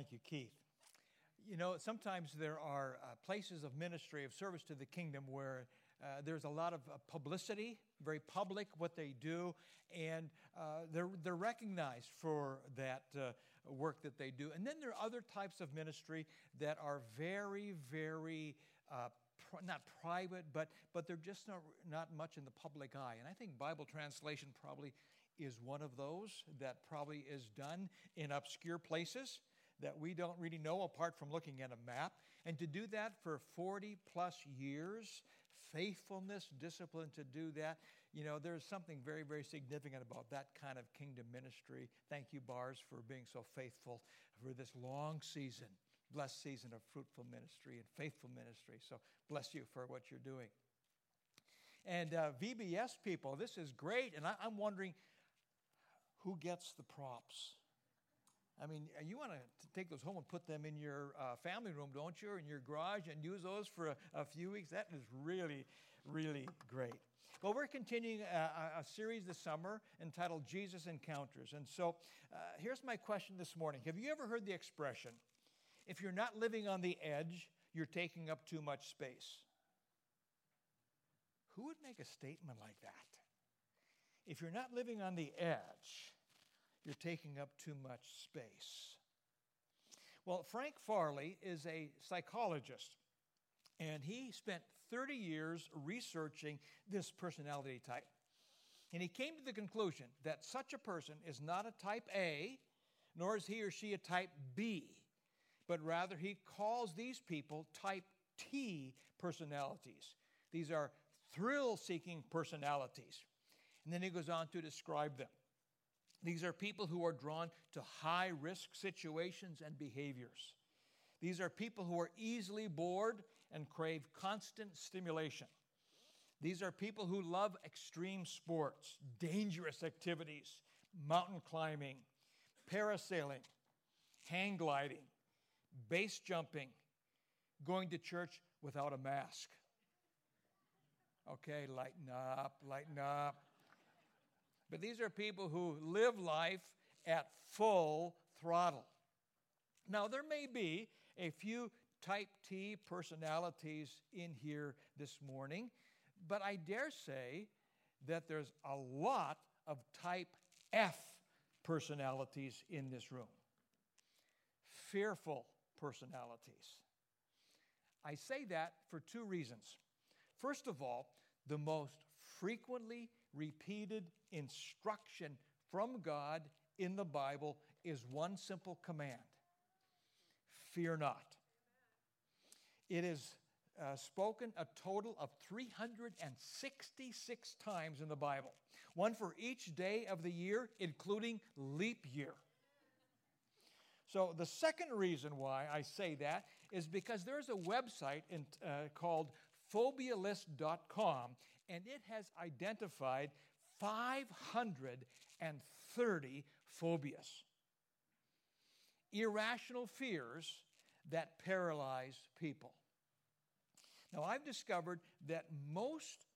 Thank you, Keith. You know, sometimes there are uh, places of ministry, of service to the kingdom, where uh, there's a lot of uh, publicity, very public what they do, and uh, they're, they're recognized for that uh, work that they do. And then there are other types of ministry that are very, very uh, not private, but, but they're just not, not much in the public eye. And I think Bible translation probably is one of those that probably is done in obscure places that we don't really know apart from looking at a map. And to do that for 40 plus years, faithfulness, discipline to do that, you know, there's something very, very significant about that kind of kingdom ministry. Thank you, Bars, for being so faithful for this long season, blessed season of fruitful ministry and faithful ministry. So bless you for what you're doing. And uh, VBS people, this is great. And I, I'm wondering who gets the props? I mean, uh, you want to take those home and put them in your uh, family room, don't you, or in your garage and use those for a, a few weeks? That is really, really great. Well, we're continuing a, a series this summer entitled Jesus Encounters. And so uh, here's my question this morning Have you ever heard the expression, if you're not living on the edge, you're taking up too much space? Who would make a statement like that? If you're not living on the edge, you're taking up too much space. Well, Frank Farley is a psychologist, and he spent 30 years researching this personality type. And he came to the conclusion that such a person is not a type A, nor is he or she a type B, but rather he calls these people type T personalities. These are thrill seeking personalities. And then he goes on to describe them. These are people who are drawn to high risk situations and behaviors. These are people who are easily bored and crave constant stimulation. These are people who love extreme sports, dangerous activities, mountain climbing, parasailing, hang gliding, base jumping, going to church without a mask. Okay, lighten up, lighten up. But these are people who live life at full throttle. Now, there may be a few type T personalities in here this morning, but I dare say that there's a lot of type F personalities in this room. Fearful personalities. I say that for two reasons. First of all, the most frequently repeated instruction from God in the Bible is one simple command fear not. It is uh, spoken a total of 366 times in the Bible, one for each day of the year, including leap year. So, the second reason why I say that is because there's a website in, uh, called phobialist.com, and it has identified 530 phobias, irrational fears that paralyze people. Now, I've discovered that most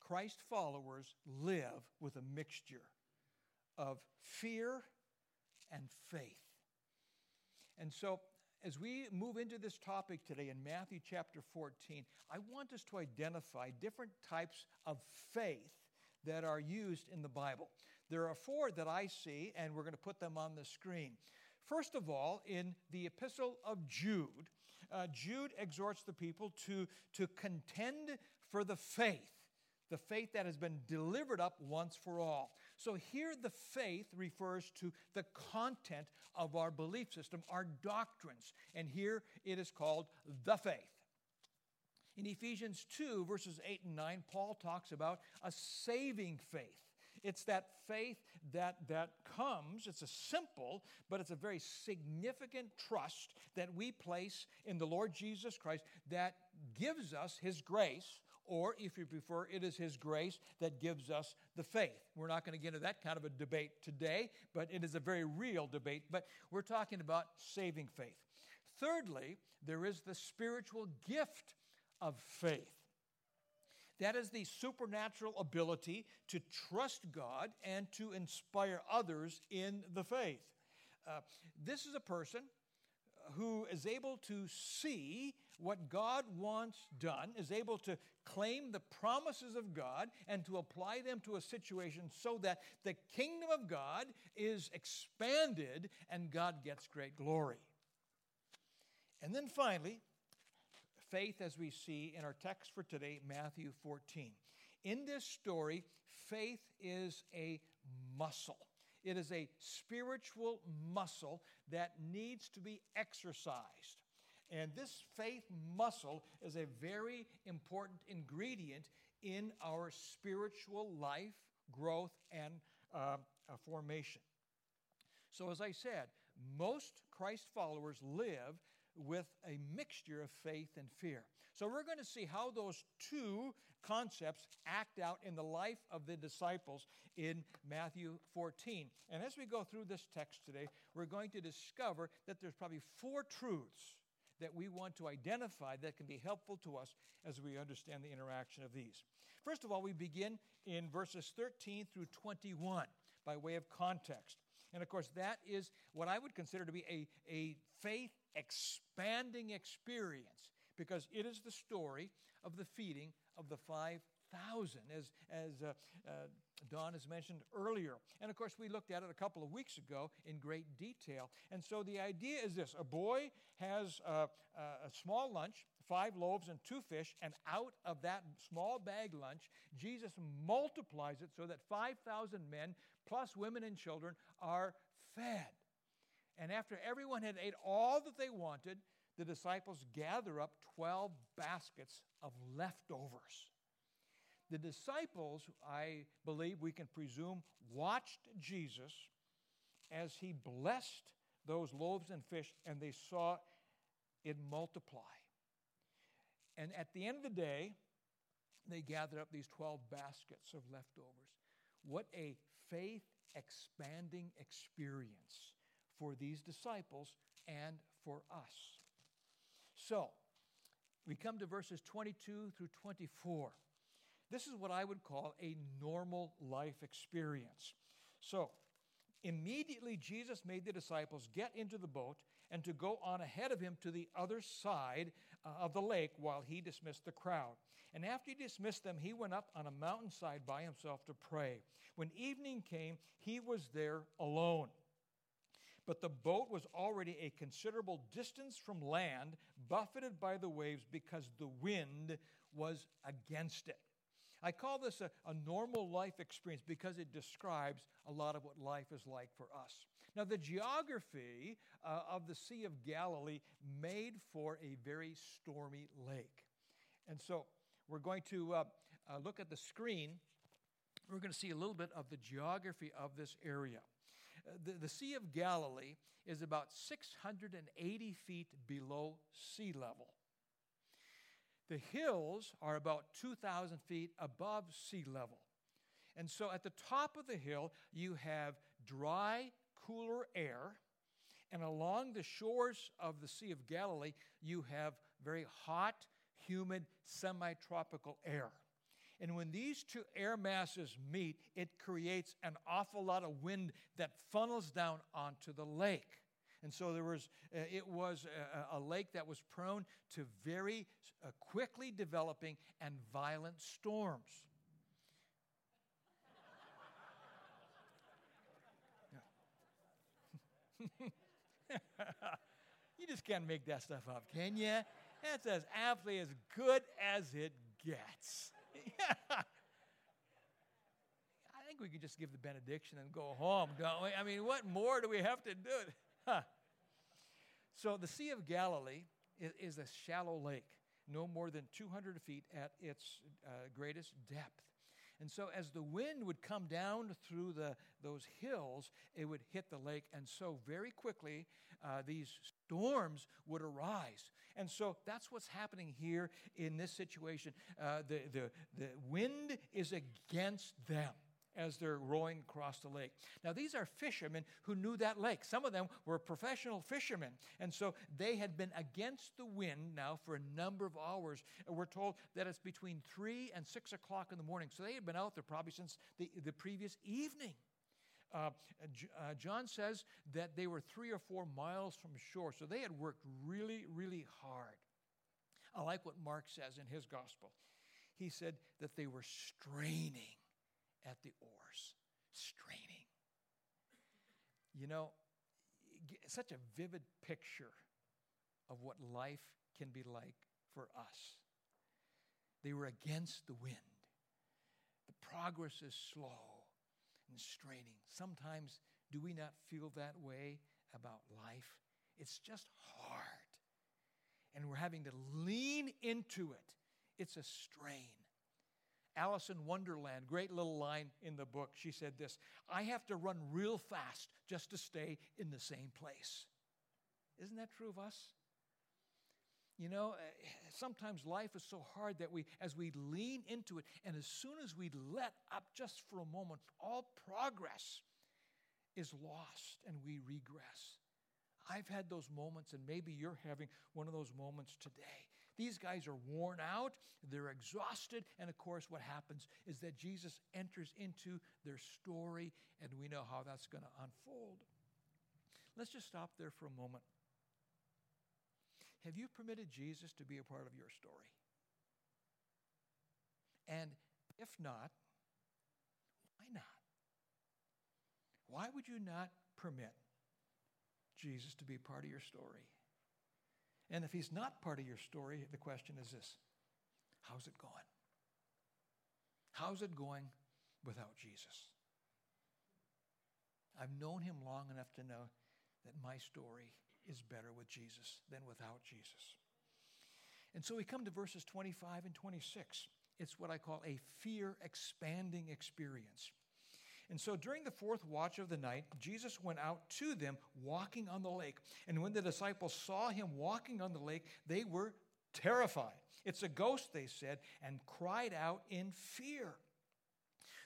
Christ followers live with a mixture of fear and faith. And so, as we move into this topic today in Matthew chapter 14, I want us to identify different types of faith that are used in the Bible. There are four that I see, and we're going to put them on the screen. First of all, in the epistle of Jude, uh, Jude exhorts the people to, to contend for the faith, the faith that has been delivered up once for all. So here the faith refers to the content of our belief system, our doctrines. And here it is called the faith. In Ephesians 2, verses 8 and 9, Paul talks about a saving faith. It's that faith that, that comes, it's a simple, but it's a very significant trust that we place in the Lord Jesus Christ that gives us His grace, or if you prefer, it is His grace that gives us the faith. We're not going to get into that kind of a debate today, but it is a very real debate. But we're talking about saving faith. Thirdly, there is the spiritual gift of faith. That is the supernatural ability to trust God and to inspire others in the faith. Uh, this is a person who is able to see what God wants done, is able to claim the promises of God and to apply them to a situation so that the kingdom of God is expanded and God gets great glory. And then finally, faith as we see in our text for today, Matthew 14. In this story, faith is a muscle. It is a spiritual muscle that needs to be exercised. And this faith muscle is a very important ingredient in our spiritual life, growth, and uh, uh, formation. So, as I said, most Christ followers live with a mixture of faith and fear. So, we're going to see how those two concepts act out in the life of the disciples in Matthew 14. And as we go through this text today, we're going to discover that there's probably four truths that we want to identify that can be helpful to us as we understand the interaction of these. First of all, we begin in verses 13 through 21 by way of context. And of course, that is what I would consider to be a, a faith expanding experience because it is the story of the feeding of the 5,000, as, as uh, uh, Don has mentioned earlier. And of course, we looked at it a couple of weeks ago in great detail. And so the idea is this a boy has a, a small lunch, five loaves and two fish, and out of that small bag lunch, Jesus multiplies it so that 5,000 men, plus women and children, are fed. And after everyone had ate all that they wanted, the disciples gather up 12 baskets of leftovers. The disciples, I believe we can presume, watched Jesus as he blessed those loaves and fish and they saw it multiply. And at the end of the day, they gathered up these 12 baskets of leftovers. What a faith expanding experience for these disciples and for us. So, we come to verses 22 through 24. This is what I would call a normal life experience. So, immediately Jesus made the disciples get into the boat and to go on ahead of him to the other side uh, of the lake while he dismissed the crowd. And after he dismissed them, he went up on a mountainside by himself to pray. When evening came, he was there alone. But the boat was already a considerable distance from land, buffeted by the waves because the wind was against it. I call this a, a, normal life experience because it describes a lot of what life is like for us. Now, the geography uh, of the Sea of Galilee made for a very stormy lake. And so we're going to uh, uh, look at the screen. We're going to see a little bit of the geography of this area the, the Sea of Galilee is about 680 feet below sea level. The hills are about 2,000 feet above sea level. And so at the top of the hill, you have dry, cooler air. And along the shores of the Sea of Galilee, you have very hot, humid, semi tropical air. And when these two air masses meet, it creates an awful lot of wind that funnels down onto the lake. And so there was, uh, it was a, a, lake that was prone to very uh, quickly developing and violent storms. you just can't make that stuff up, can you? That's as aptly as good as it gets. I think we could just give the benediction and go home, don't we? I mean, what more do we have to do? Huh. So, the Sea of Galilee is, is, a shallow lake, no more than 200 feet at its uh, greatest depth. And so, as the wind would come down through the, those hills, it would hit the lake. And so, very quickly, uh, these storms would arise. And so, that's what's happening here in this situation. Uh, the, the, the wind is against them as they're rowing across the lake. Now, these are fishermen who knew that lake. Some of them were professional fishermen. And so they had been against the wind now for a number of hours. We're told that it's between 3 and 6 o'clock in the morning. So they had been out there probably since the, the previous evening. Uh, uh, John says that they were three or four miles from shore, so they had worked really, really hard. I like what Mark says in his gospel. He said that they were straining at the oars. Straining. You know, such a vivid picture of what life can be like for us. They were against the wind. The progress is slow and straining. Sometimes, do we not feel that way about life? It's just hard. And we're having to lean into it. It's a strain. Alice in Wonderland, great little line in the book, she said this I have to run real fast just to stay in the same place. Isn't that true of us? You know, eh, sometimes life is so hard that we, as we lean into it, and as soon as we let up just for a moment, all progress is lost and we regress. I've had those moments, and maybe you're having one of those moments today. These guys are worn out, they're exhausted, and of course, what happens is that Jesus enters into their story, and we know how that's going to unfold. Let's just stop there for a moment. Have you permitted Jesus to be a part of your story? And if not, why not? Why would you not permit Jesus to be part of your story? And if he's not part of your story, the question is this How's it going? How's it going without Jesus? I've known him long enough to know that my story is better with Jesus than without Jesus. And so we come to verses 25 and 26. It's what I call a fear expanding experience. And so during the fourth watch of the night, Jesus went out to them walking on the lake. And when the disciples saw him walking on the lake, they were terrified. It's a ghost, they said, and cried out in fear.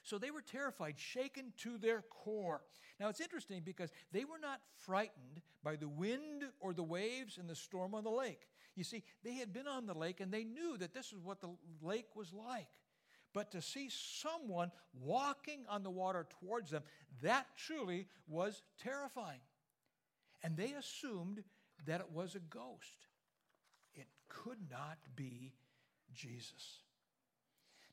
So they were terrified, shaken to their core. Now it's interesting because they were not frightened by the wind or the waves and the storm on the lake. You see, they had been on the lake and they knew that this is what the lake was like. But to see someone walking on the water towards them, that truly was terrifying. And they assumed that it was a ghost. It could not be Jesus.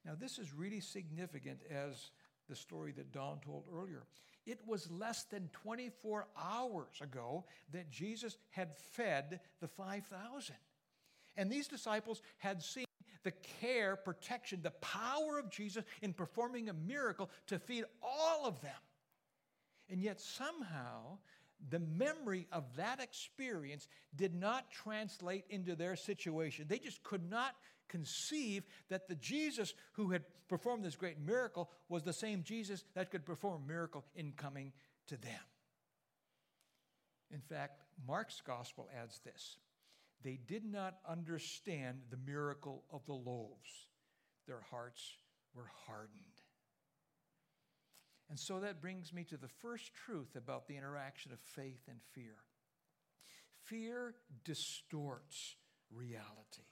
Now, this is really significant as the story that Don told earlier. It was less than 24 hours ago that Jesus had fed the 5,000. And these disciples had seen the care, protection, the power of Jesus in performing a miracle to feed all of them. And yet, somehow, the memory of that experience did not translate into their situation. They just could not conceive that the Jesus who had performed this great miracle was the same Jesus that could perform a miracle in coming to them. In fact, Mark's gospel adds this they did not understand the miracle of the loaves, their hearts were hardened. And so that brings me to the first truth about the interaction of faith and fear. Fear distorts reality.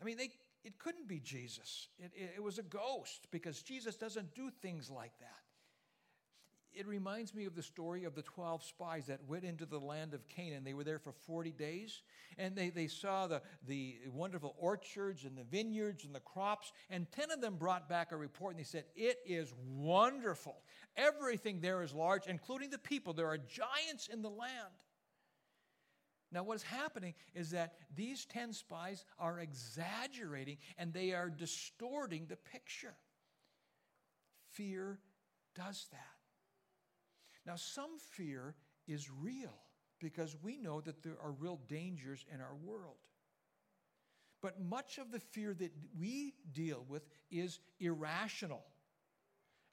I mean, they, it couldn't be Jesus. It, it, it was a ghost because Jesus doesn't do things like that. It reminds me of the story of the 12 spies that went into the land of Canaan. They were there for 40 days and they, they saw the, the wonderful orchards and the vineyards and the crops. And 10 of them brought back a report and they said, It is wonderful. Everything there is large, including the people. There are giants in the land. Now, what's happening is that these 10 spies are exaggerating and they are distorting the picture. Fear does that. Now, some fear is real because we know that there are real dangers in our world. But much of the fear that we deal with is irrational,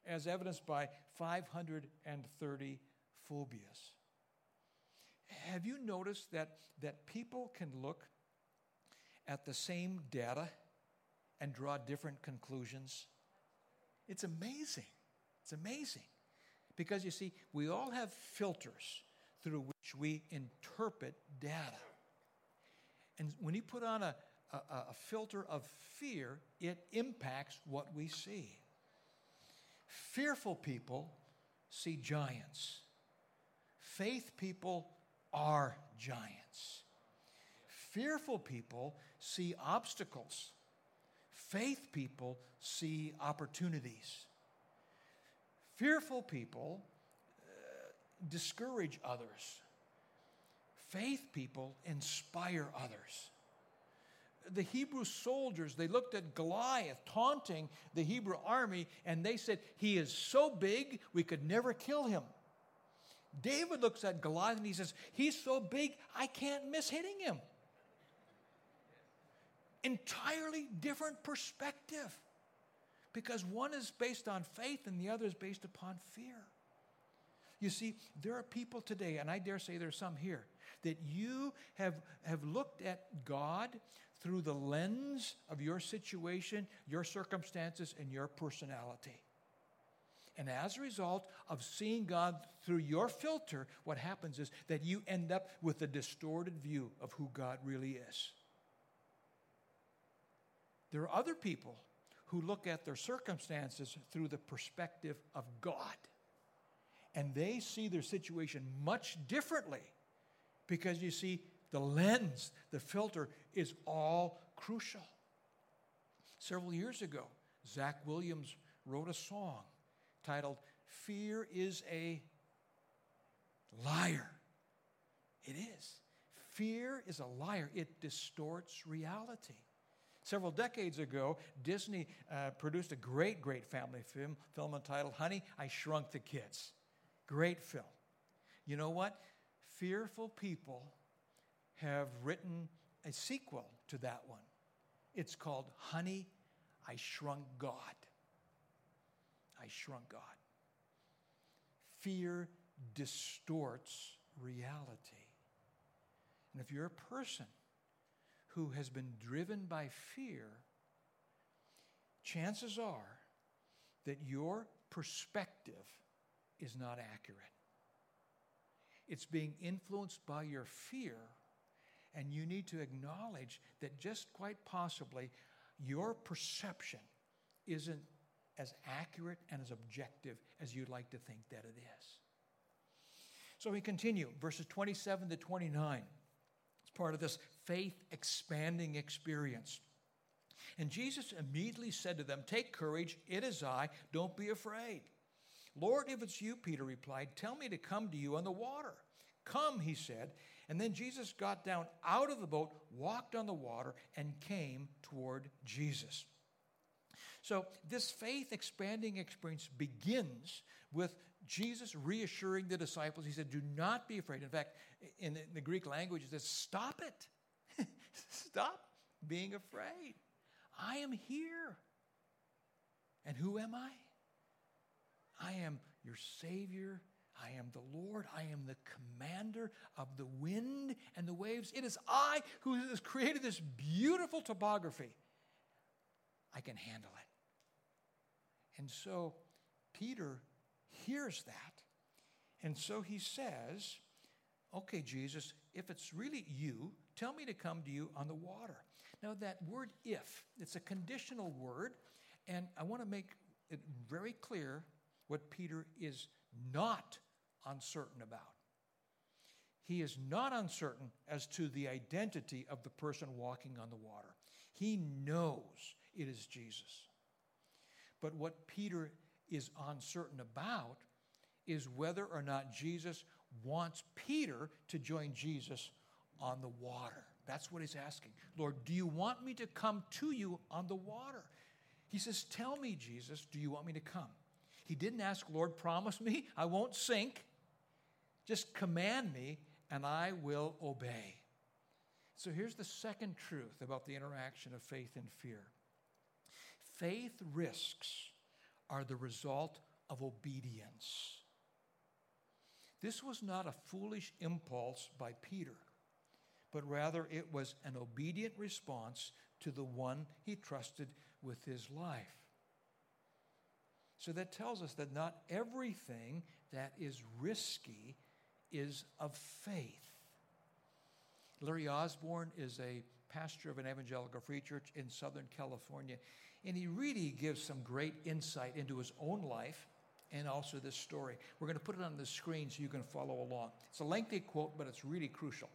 as evidenced by 530 phobias. Have you noticed that, that people can look at the same data and draw different conclusions? It's amazing. It's amazing. Because you see, we all have filters through which we interpret data. And when you put on a, a, a, filter of fear, it impacts what we see. Fearful people see giants. Faith people are giants. Fearful people see obstacles. Faith people see opportunities. Fearful people uh, discourage others. Faith people inspire others. The Hebrew soldiers, they looked at Goliath taunting the Hebrew army, and they said, He is so big, we could never kill him. David looks at Goliath and he says, He's so big, I can't miss hitting him. Entirely different perspective because one is based on faith and the other is based upon fear. You see, there are people today, and I dare say there's some here, that you have, have looked at God through the lens of your situation, your circumstances, and your personality. And as a result of seeing God through your filter, what happens is that you end up with a distorted view of who God really is. There are other people who look at their circumstances through the perspective of God. And they see their situation much differently because you see, the lens, the filter is all crucial. Several years ago, Zach Williams wrote a song titled Fear is a Liar. It is. Fear is a liar, it distorts reality. Several decades ago, Disney uh, produced a great, great family film, film entitled Honey, I Shrunk the Kids. Great film. You know what? Fearful people have written a sequel to that one. It's called Honey, I Shrunk God. I Shrunk God. Fear distorts reality. And if you're a person who has been driven by fear, chances are that your perspective is not accurate. It's being influenced by your fear, and you need to acknowledge that just quite possibly your perception isn't as accurate and as objective as you'd like to think that it is. So we continue, verses 27 to 29 It's part of this faith expanding experience. And Jesus immediately said to them, Take courage, it is I, don't be afraid. Lord, if it's you, Peter replied, tell me to come to you on the water. Come, he said. And then Jesus got down out of the boat, walked on the water, and came toward Jesus. So, this faith expanding experience begins with Jesus reassuring the disciples. He said, Do not be afraid. In fact, in the Greek language, it says, Stop it. Stop being afraid. I am here. And who am I? I am your Savior. I am the Lord. I am the commander of the wind and the waves. It is I who has created this beautiful topography. I can handle it. And so Peter hears that. And so he says, Okay, Jesus, if it's really you, tell me to come to you on the water. Now, that word if, it's a conditional word, and I want to make it very clear what Peter is not uncertain about. He is not uncertain as to the identity of the person walking on the water. He knows it is Jesus. But what Peter is uncertain about is whether or not Jesus wants Peter to join Jesus on the water. That's what he's asking. Lord, do you want me to come to you on the water? He says, Tell me, Jesus, do you want me to come? He didn't ask, Lord, promise me I won't sink. Just command me and I will obey. So here's the second truth about the interaction of faith and fear faith risks are the result of obedience. This was not a foolish impulse by Peter, but rather it was an obedient response to the one he trusted with his life. So that tells us that not everything that is risky is of faith. Larry Osborne is a pastor of an evangelical free church in Southern California, and he really gives some great insight into his own life and also this story. We're going to put it on the screen so you can follow along. It's a lengthy quote, but it's really crucial.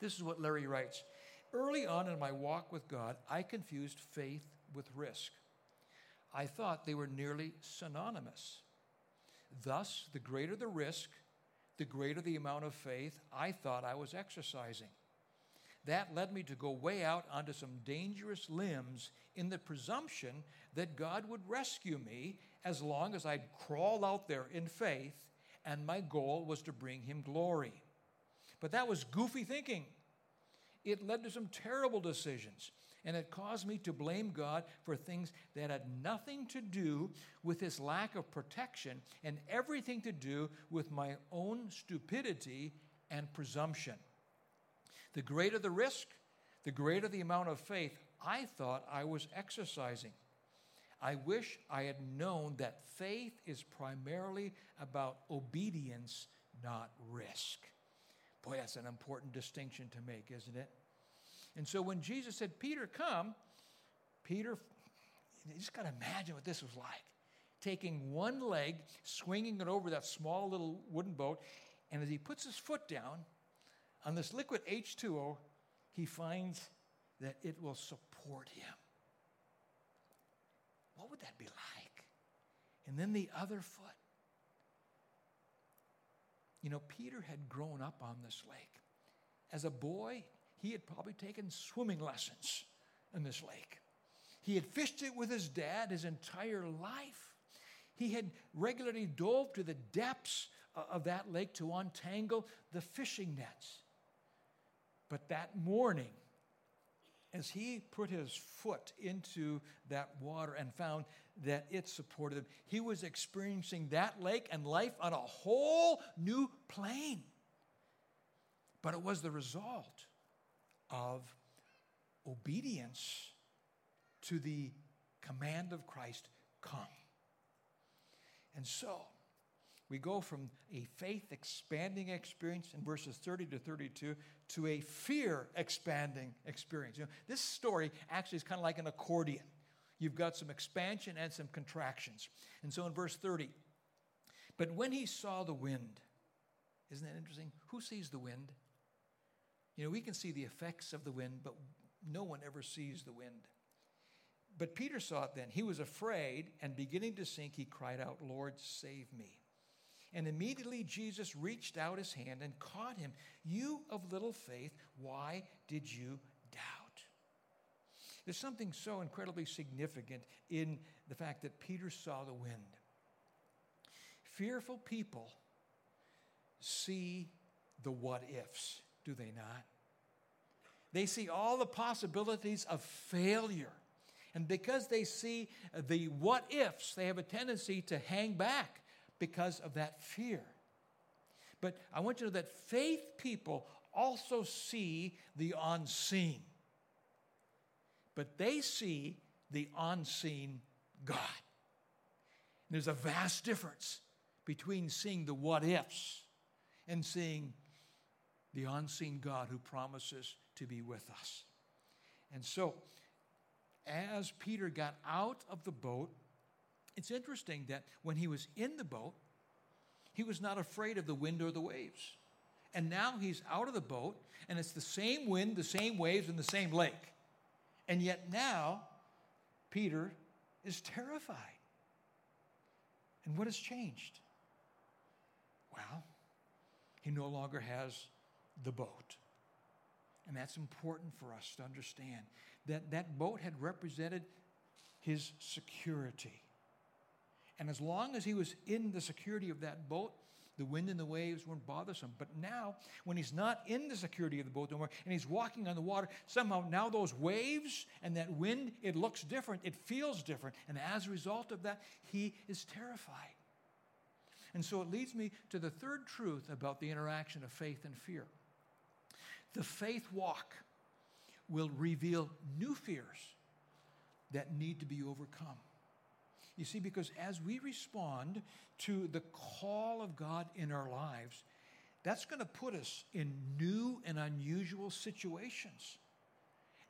This is what Larry writes Early on in my walk with God, I confused faith with risk. I thought they were nearly synonymous. Thus, the greater the risk, the greater the amount of faith I thought I was exercising. That led me to go way out onto some dangerous limbs in the presumption that God would rescue me as long as I'd crawl out there in faith and my goal was to bring him glory. But that was goofy thinking. It led to some terrible decisions, and it caused me to blame God for things that had nothing to do with his lack of protection and everything to do with my own stupidity and presumption. The greater the risk, the greater the amount of faith I thought I was exercising. I wish I had known that faith is primarily about obedience, not risk. Boy, that's an important distinction to make, isn't it? And so when Jesus said, Peter, come, Peter, you just got to imagine what this was like. Taking one leg, swinging it over that small little wooden boat, and as he puts his foot down on this liquid H2O, he finds that it will support him. What would that be like? And then the other foot. You know, Peter had grown up on this lake. As a boy, he had probably taken swimming lessons in this lake. He had fished it with his dad his entire life. He had regularly dove to the depths of that lake to untangle the fishing nets. But that morning, as he put his foot into that water and found that it supported him, he was experiencing that lake and life on a whole new plane. But it was the result of obedience to the command of Christ come. And so, we go from a faith expanding experience in verses 30 to 32 to a fear expanding experience. You know, this story actually is kind of like an accordion. You've got some expansion and some contractions. And so in verse 30, but when he saw the wind, isn't that interesting? Who sees the wind? You know, we can see the effects of the wind, but no one ever sees the wind. But Peter saw it then. He was afraid, and beginning to sink, he cried out, Lord, save me. And immediately Jesus reached out his hand and caught him. You of little faith, why did you doubt? There's something so incredibly significant in the fact that Peter saw the wind. Fearful people see the what ifs, do they not? They see all the possibilities of failure. And because they see the what ifs, they have a tendency to hang back because of that fear. But I want you to know that faith people also see the unseen. But they see the unseen God. And there's a vast difference between seeing the what ifs and seeing the unseen God who promises to be with us. And so, as Peter got out of the boat, it's interesting that when he was in the boat, he was not afraid of the wind or the waves. And now he's out of the boat, and it's the same wind, the same waves, and the same lake. And yet now, Peter is terrified. And what has changed? Well, he no longer has the boat. And that's important for us to understand that that boat had represented his security. And as long as he was in the security of that boat, the wind and the waves weren't bothersome. But now, when he's not in the security of the boat anymore and he's walking on the water, somehow now those waves and that wind, it looks different, it feels different. And as a result of that, he is terrified. And so it leads me to the third truth about the interaction of faith and fear. The faith walk will reveal new fears that need to be overcome. You see, because as we respond to the call of God in our lives, that's going to put us in new and unusual situations.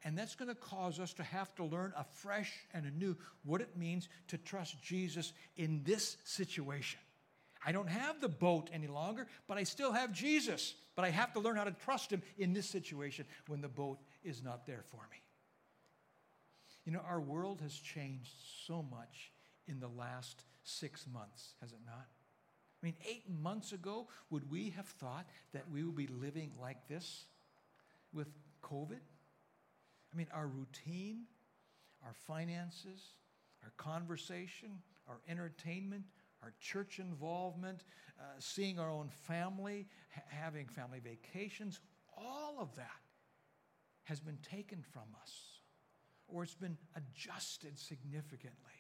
And that's going to cause us to have to learn afresh and anew what it means to trust Jesus in this situation. I don't have the boat any longer, but I still have Jesus. But I have to learn how to trust him in this situation when the boat is not there for me. You know, our world has changed so much in the last six months, has it not? I mean, eight months ago, would we have thought that we would be living like this with COVID? I mean, our routine, our finances, our conversation, our entertainment, our church involvement, uh, seeing our own family, ha- having family vacations, all of that has been taken from us or it's been adjusted significantly.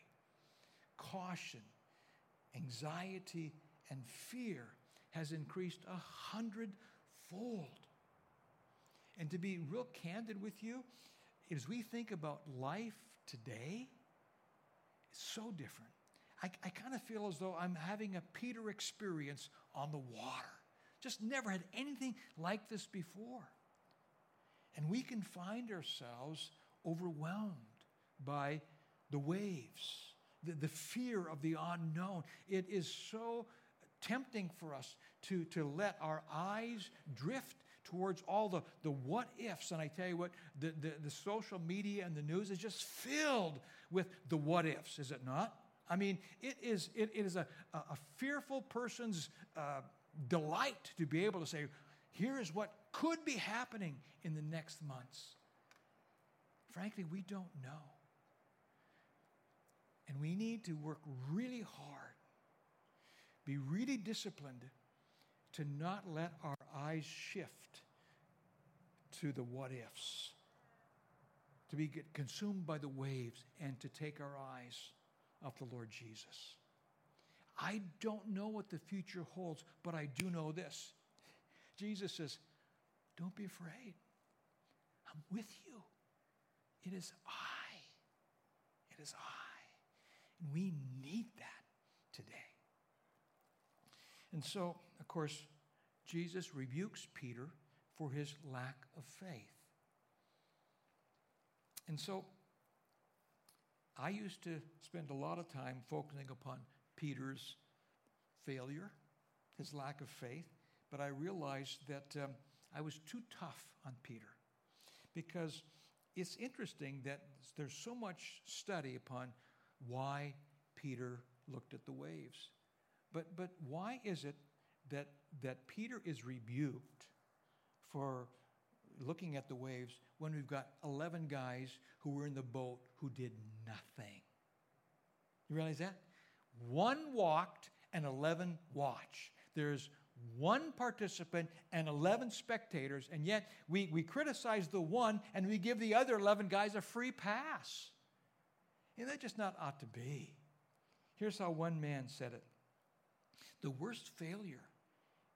Caution, anxiety, and fear has increased a hundredfold. And to be real candid with you, as we think about life today, it's so different. I, I kind of feel as though I'm having a Peter experience on the water. Just never had anything like this before. And we can find ourselves overwhelmed by the waves, the, the fear of the unknown. It is so tempting for us to, to let our eyes drift towards all the, the what ifs. And I tell you what, the, the, the social media and the news is just filled with the what ifs, is it not? I mean, it is, it, it is a, a fearful person's uh, delight to be able to say, here is what could be happening in the next months. Frankly, we don't know. And we need to work really hard, be really disciplined to not let our eyes shift to the what ifs, to be consumed by the waves, and to take our eyes off the Lord Jesus. I don't know what the future holds, but I do know this. Jesus says, Don't be afraid. I'm with you. It is I. It is I. We need that today. And so, of course, Jesus rebukes Peter for his lack of faith. And so, I used to spend a lot of time focusing upon Peter's failure, his lack of faith, but I realized that um, I was too tough on Peter because it's interesting that there's so much study upon why Peter looked at the waves. But, but why is it that, that Peter is rebuked for looking at the waves when we've got 11 guys who were in the boat who did nothing? You realize that? One walked and 11 watched. There's one participant and 11 spectators, and yet we, we criticize the one and we give the other 11 guys a free pass. That just not ought to be. Here's how one man said it The worst failure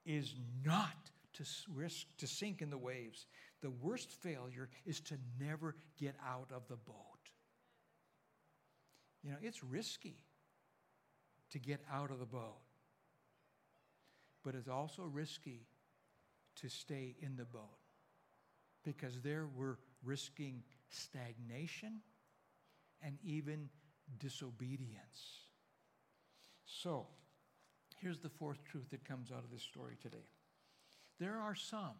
is not to risk to sink in the waves. The worst failure is to never get out of the boat. You know, it's risky to get out of the boat but it's also risky to stay in the boat because there we're risking stagnation and even disobedience. So, here's the fourth truth that comes out of this story today there are some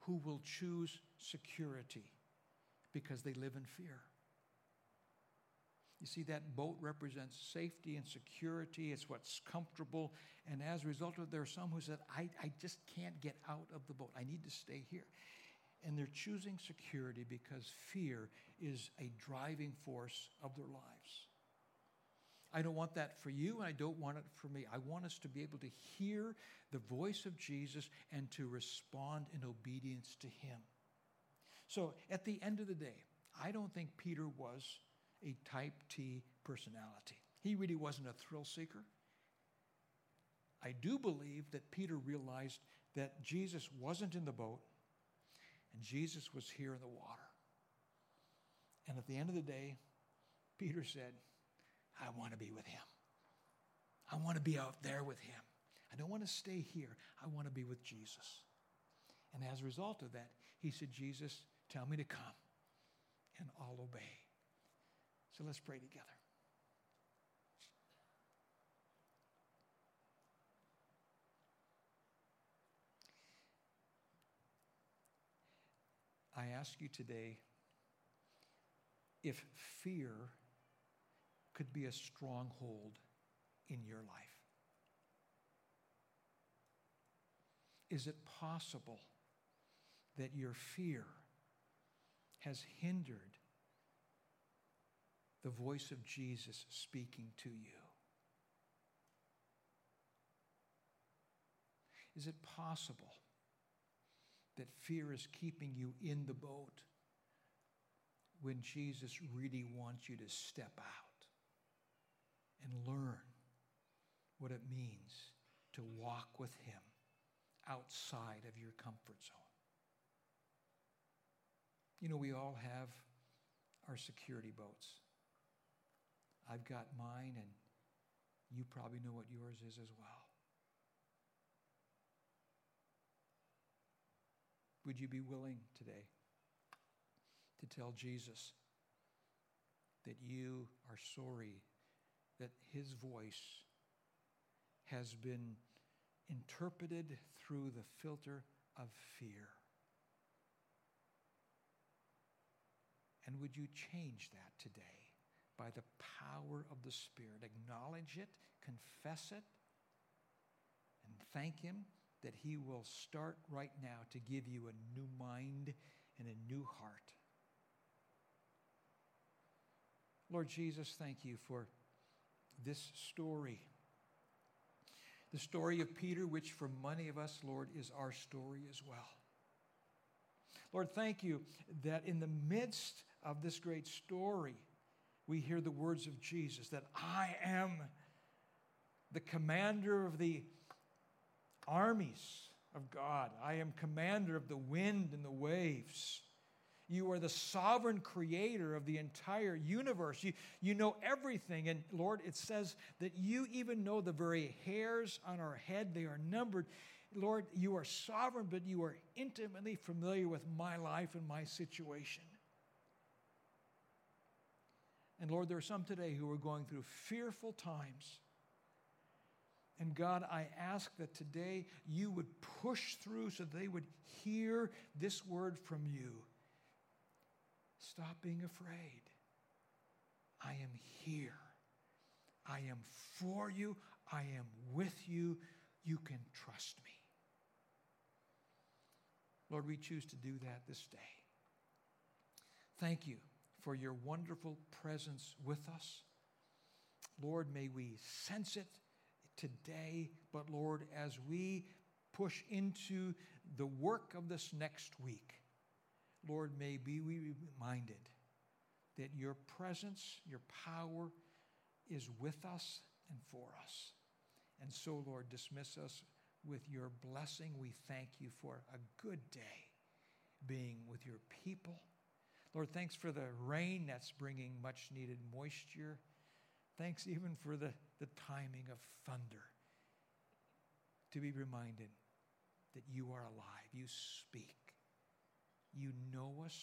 who will choose security because they live in fear. You see, that boat represents safety and security. It's what's comfortable. And as a result of it, there are some who said, I, I just can't get out of the boat. I need to stay here. And they're choosing security because fear is a driving force of their lives. I don't want that for you, and I don't want it for me. I want us to be able to hear the voice of Jesus and to respond in obedience to him. So at the end of the day, I don't think Peter was a type T personality. He really wasn't a thrill seeker. I do believe that Peter realized that Jesus wasn't in the boat and Jesus was here in the water. And at the end of the day, Peter said, I want to be with him. I want to be out there with him. I don't want to stay here. I want to be with Jesus. And as a result of that, he said, Jesus, tell me to come. and I'll obey. So let's pray together. I ask you today if fear could be a stronghold in your life. Is it possible that your fear has hindered the voice of Jesus speaking to you? Is it possible that fear is keeping you in the boat when Jesus really wants you to step out and learn what it means to walk with Him outside of your comfort zone? You know, we all have our security boats. I've got mine, and you probably know what yours is as well. Would you be willing today to tell Jesus that you are sorry that his voice has been interpreted through the filter of fear? And would you change that today by the power of the Spirit? Acknowledge it, confess it, and thank Him that He will start right now to give you a new mind and a new heart. Lord Jesus, thank you for this story. The story of Peter, which for many of us, Lord, is our story as well. Lord, thank you that in the midst of this great story, we hear the words of Jesus that I am the commander of the armies of God. I am commander of the wind and the waves. You are the sovereign creator of the entire universe. You, you know everything. And Lord, it says that you even know the very hairs on our head, they are numbered. Lord, you are sovereign, but you are intimately familiar with my life and my situation. And Lord, there are some today who are going through fearful times. And God, I ask that today you would push through so they would hear this word from you. Stop being afraid. I am here. I am for you. I am with you. You can trust me. Lord, we choose to do that this day. Thank you for your wonderful presence with us. Lord, may we sense it today, but Lord, as we push into the work of this next week, Lord, may be we reminded that your presence, your power is with us and for us. And so, Lord, dismiss us with your blessing. We thank you for a good day being with your people. Lord, thanks for the rain that's bringing much needed moisture. Thanks even for the, the timing of thunder to be reminded that you are alive. You speak. You know us.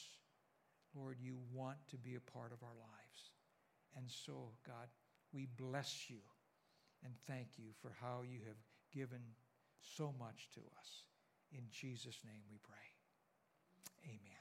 Lord, you want to be a part of our lives. And so, God, we bless you and thank you for how you have given so much to us. In Jesus' name we pray. Amen.